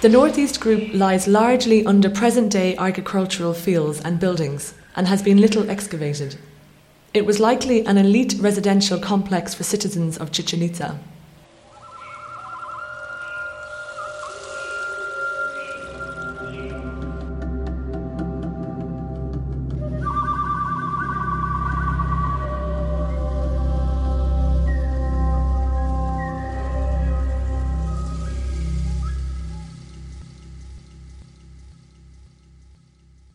The northeast group lies largely under present day agricultural fields and buildings and has been little excavated. It was likely an elite residential complex for citizens of Chichen Itza.